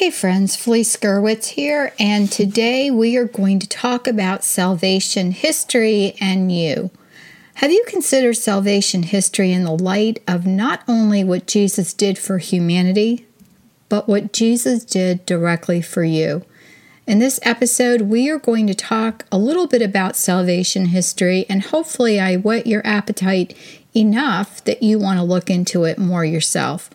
Hey friends, Felice Gerwitz here, and today we are going to talk about salvation history and you. Have you considered salvation history in the light of not only what Jesus did for humanity, but what Jesus did directly for you? In this episode, we are going to talk a little bit about salvation history, and hopefully, I whet your appetite enough that you want to look into it more yourself.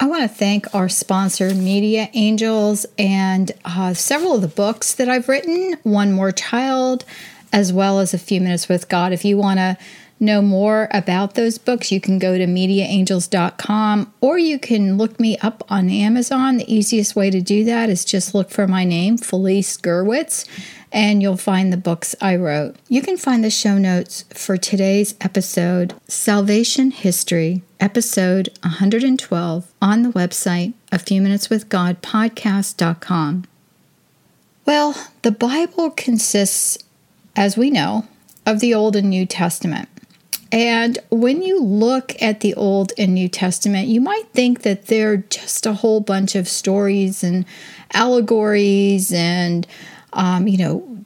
I want to thank our sponsor, Media Angels, and uh, several of the books that I've written, One More Child, as well as A Few Minutes with God. If you want to know more about those books, you can go to mediaangels.com or you can look me up on Amazon. The easiest way to do that is just look for my name, Felice Gerwitz, and you'll find the books I wrote. You can find the show notes for today's episode, Salvation History, episode 112, on the website a few minutes with God podcast.com. Well, the Bible consists, as we know, of the Old and New Testament. And when you look at the Old and New Testament, you might think that they're just a whole bunch of stories and allegories and um, you know,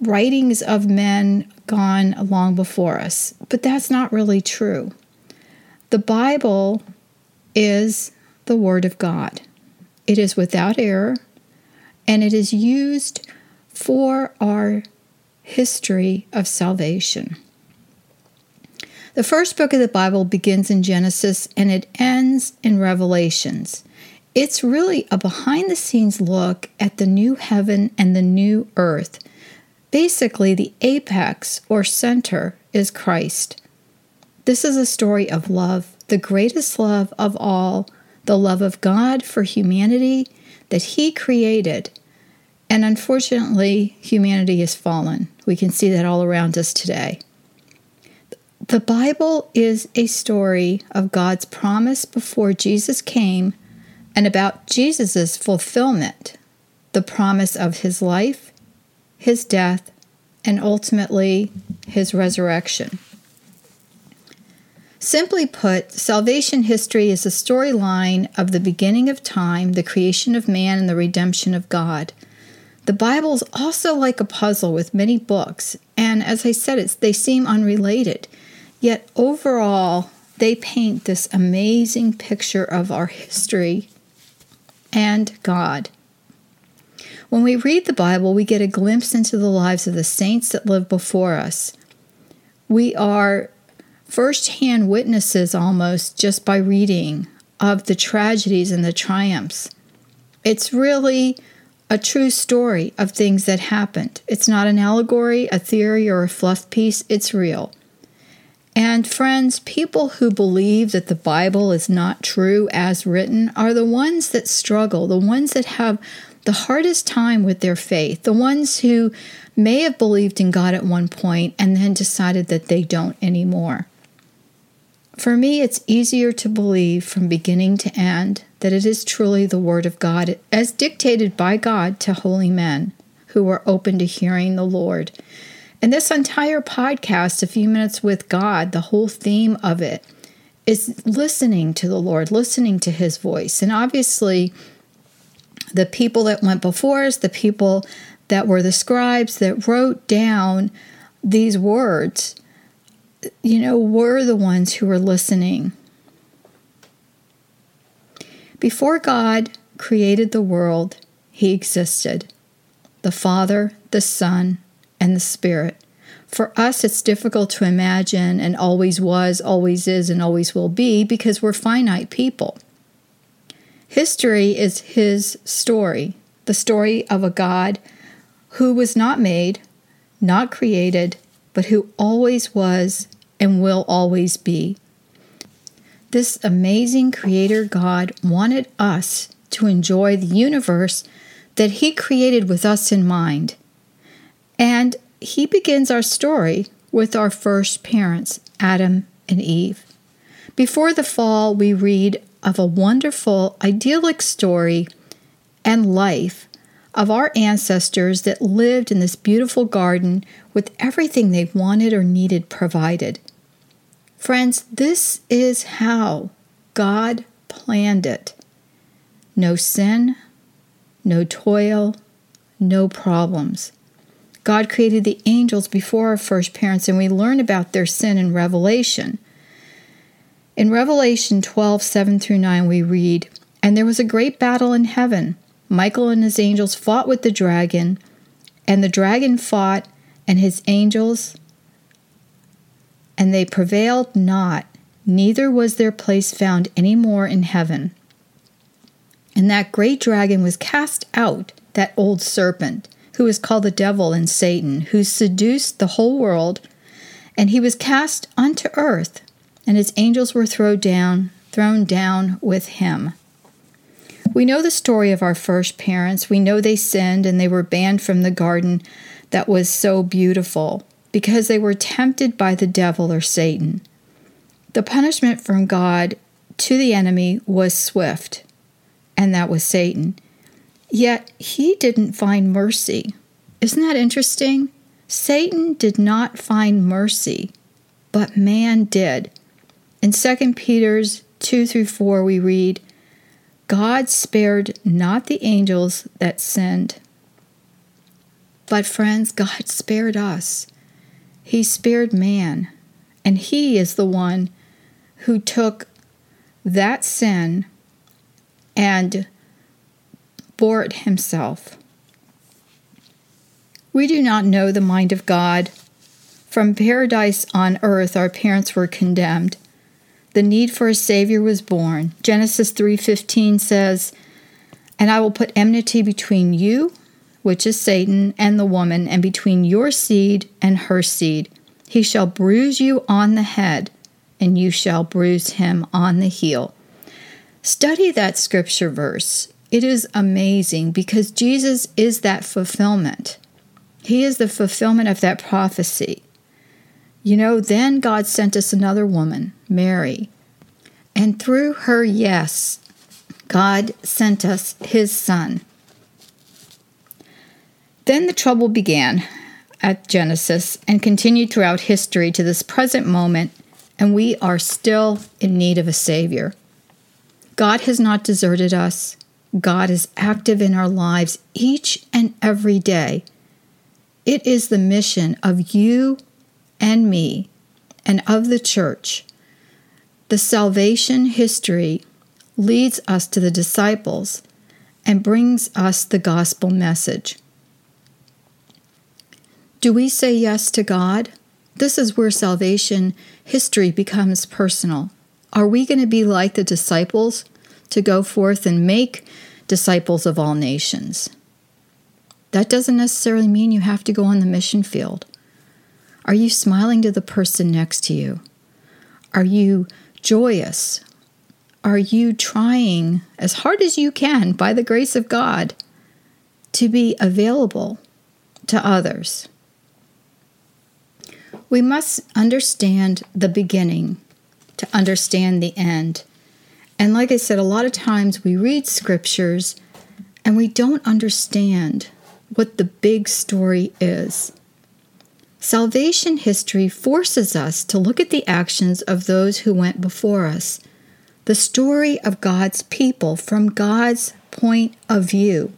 writings of men gone long before us. But that's not really true. The Bible is the Word of God, it is without error, and it is used for our history of salvation. The first book of the Bible begins in Genesis and it ends in Revelations. It's really a behind the scenes look at the new heaven and the new earth. Basically, the apex or center is Christ. This is a story of love, the greatest love of all, the love of God for humanity that He created. And unfortunately, humanity has fallen. We can see that all around us today. The Bible is a story of God's promise before Jesus came and about Jesus' fulfillment, the promise of his life, his death, and ultimately his resurrection. Simply put, salvation history is a storyline of the beginning of time, the creation of man, and the redemption of God. The Bible is also like a puzzle with many books, and as I said, they seem unrelated. Yet overall, they paint this amazing picture of our history and God. When we read the Bible, we get a glimpse into the lives of the saints that live before us. We are firsthand witnesses almost just by reading of the tragedies and the triumphs. It's really a true story of things that happened. It's not an allegory, a theory, or a fluff piece, it's real. And friends, people who believe that the Bible is not true as written are the ones that struggle, the ones that have the hardest time with their faith, the ones who may have believed in God at one point and then decided that they don't anymore. For me, it's easier to believe from beginning to end that it is truly the Word of God as dictated by God to holy men who are open to hearing the Lord And this entire podcast, A Few Minutes with God, the whole theme of it is listening to the Lord, listening to His voice. And obviously, the people that went before us, the people that were the scribes that wrote down these words, you know, were the ones who were listening. Before God created the world, He existed the Father, the Son, and the Spirit. For us, it's difficult to imagine and always was, always is, and always will be because we're finite people. History is His story, the story of a God who was not made, not created, but who always was and will always be. This amazing Creator God wanted us to enjoy the universe that He created with us in mind. And He begins our story with our first parents, Adam and Eve. Before the fall, we read of a wonderful, idyllic story and life of our ancestors that lived in this beautiful garden with everything they wanted or needed provided. Friends, this is how God planned it. No sin, no toil, no problems. God created the angels before our first parents, and we learn about their sin in Revelation. In Revelation 12 7 through 9, we read, And there was a great battle in heaven. Michael and his angels fought with the dragon, and the dragon fought and his angels, and they prevailed not, neither was their place found any more in heaven. And that great dragon was cast out, that old serpent, who is called the devil and Satan, who seduced the whole world, and he was cast unto earth, and his angels were thrown down, thrown down with him. We know the story of our first parents. We know they sinned and they were banned from the garden that was so beautiful because they were tempted by the devil or Satan. The punishment from God to the enemy was swift, and that was Satan. Yet he didn't find mercy. Isn't that interesting? Satan did not find mercy, but man did. In 2 Peter's 2 through 4, we read, God spared not the angels that sinned. But, friends, God spared us. He spared man. And He is the one who took that sin and bore it Himself. We do not know the mind of God. From paradise on earth, our parents were condemned the need for a savior was born. Genesis 3:15 says, "And I will put enmity between you, which is Satan, and the woman, and between your seed and her seed. He shall bruise you on the head, and you shall bruise him on the heel." Study that scripture verse. It is amazing because Jesus is that fulfillment. He is the fulfillment of that prophecy. You know, then God sent us another woman, Mary. And through her yes, God sent us his son. Then the trouble began at Genesis and continued throughout history to this present moment, and we are still in need of a Savior. God has not deserted us. God is active in our lives each and every day. It is the mission of you and me and of the church, the salvation history leads us to the disciples and brings us the gospel message. Do we say yes to God? This is where salvation history becomes personal. Are we going to be like the disciples to go forth and make disciples of all nations? That doesn't necessarily mean you have to go on the mission field. Are you smiling to the person next to you? Are you joyous? Are you trying as hard as you can, by the grace of God, to be available to others? We must understand the beginning to understand the end. And like I said, a lot of times we read scriptures and we don't understand what the big story is. Salvation history forces us to look at the actions of those who went before us, the story of God's people from God's point of view.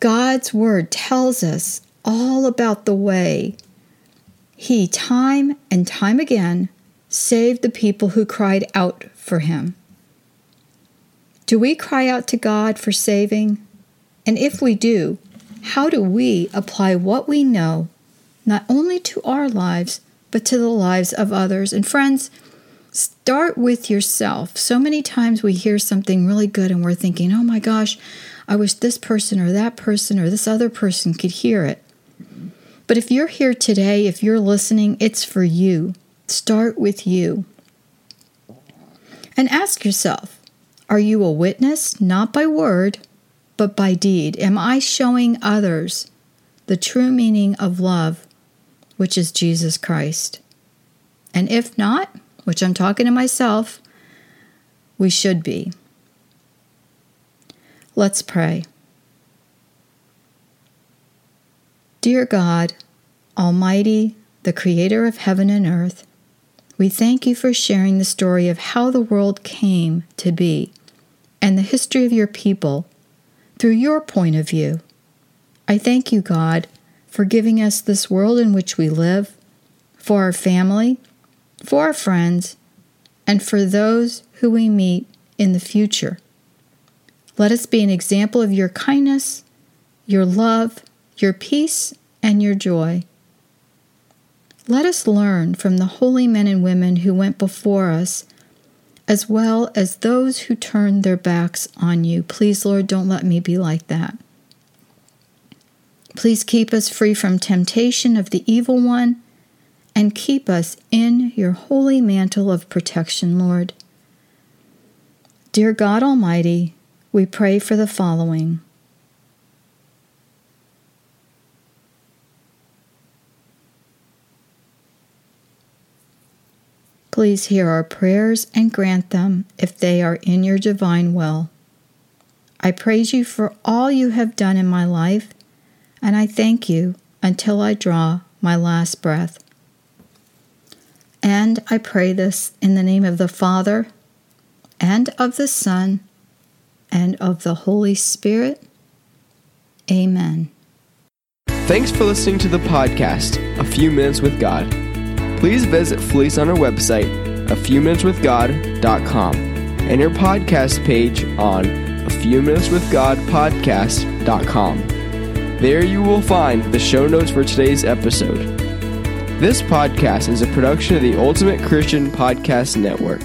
God's Word tells us all about the way He, time and time again, saved the people who cried out for Him. Do we cry out to God for saving? And if we do, how do we apply what we know not only to our lives, but to the lives of others? And friends, start with yourself. So many times we hear something really good and we're thinking, oh my gosh, I wish this person or that person or this other person could hear it. But if you're here today, if you're listening, it's for you. Start with you. And ask yourself Are you a witness, not by word, but by deed? Am I showing others the true meaning of love, which is Jesus Christ? And if not, which I'm talking to myself, we should be. Let's pray. Dear God, Almighty, the Creator of heaven and earth, we thank you for sharing the story of how the world came to be and the history of your people through your point of view. I thank you, God, for giving us this world in which we live, for our family, for our friends, and for those who we meet in the future. Let us be an example of your kindness, your love, your peace, and your joy. Let us learn from the holy men and women who went before us, as well as those who turned their backs on you. Please, Lord, don't let me be like that. Please keep us free from temptation of the evil one and keep us in your holy mantle of protection, Lord. Dear God Almighty, we pray for the following. Please hear our prayers and grant them if they are in your divine will. I praise you for all you have done in my life, and I thank you until I draw my last breath. And I pray this in the name of the Father, and of the Son, and of the Holy Spirit. Amen. Thanks for listening to the podcast, A Few Minutes with God. Please visit Felice on our website, a few minutes with God.com, and your podcast page on a few minutes with God podcast.com. There you will find the show notes for today's episode. This podcast is a production of the Ultimate Christian Podcast Network.